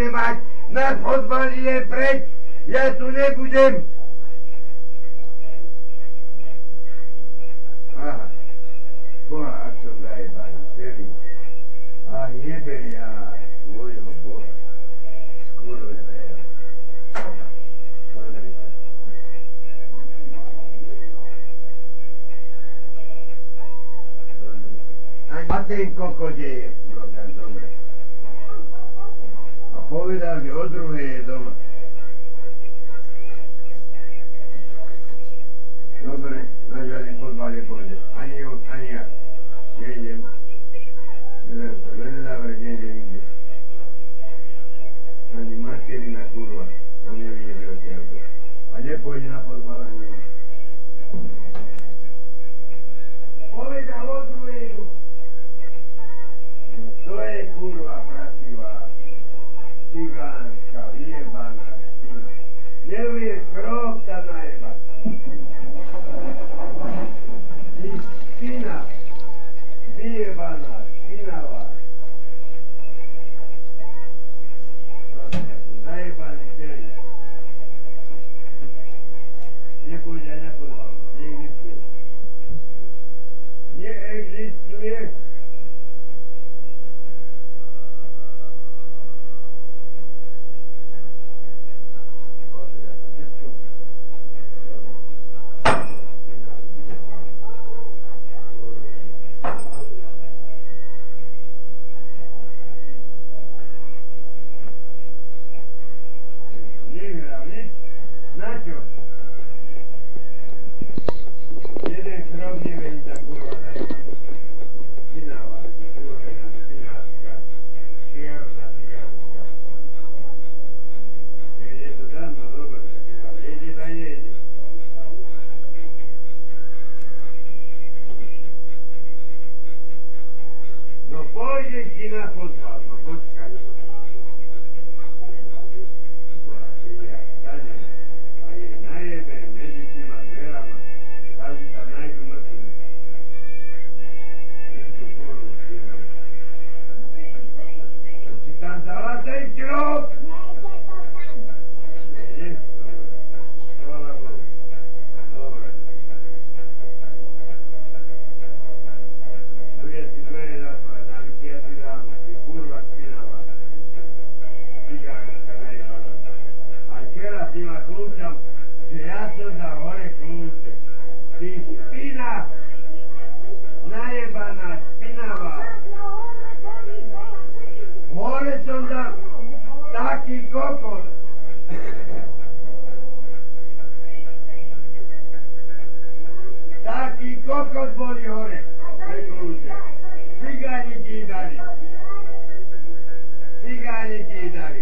nebude mať, na fotbal je preč, ja tu nebudem. Aha, boha, ak som celý. A jebe ja svojho boha. Skurvené. Pozri sa. A ten kokot je, povedal, že o druhej je doma. Dobre, na žiadny fotbal nepôjde. Ani on, ani ja. Nejdem. Nedám sa, nedávre, nejdem nikde. Ani materina kurva. On nevidie veľké auto. A nepôjde na fotbal Nepôjde aj na fotbal. Neexistuje. Neexistuje. Pozri, No pôjdeš ti na fotbal, no počkaj. Boha, hovorí špina, najebaná, špinavá. Hore som dal taký kokot. taký kokot boli hore. Cigáni ti dali. Cigáni ti dali.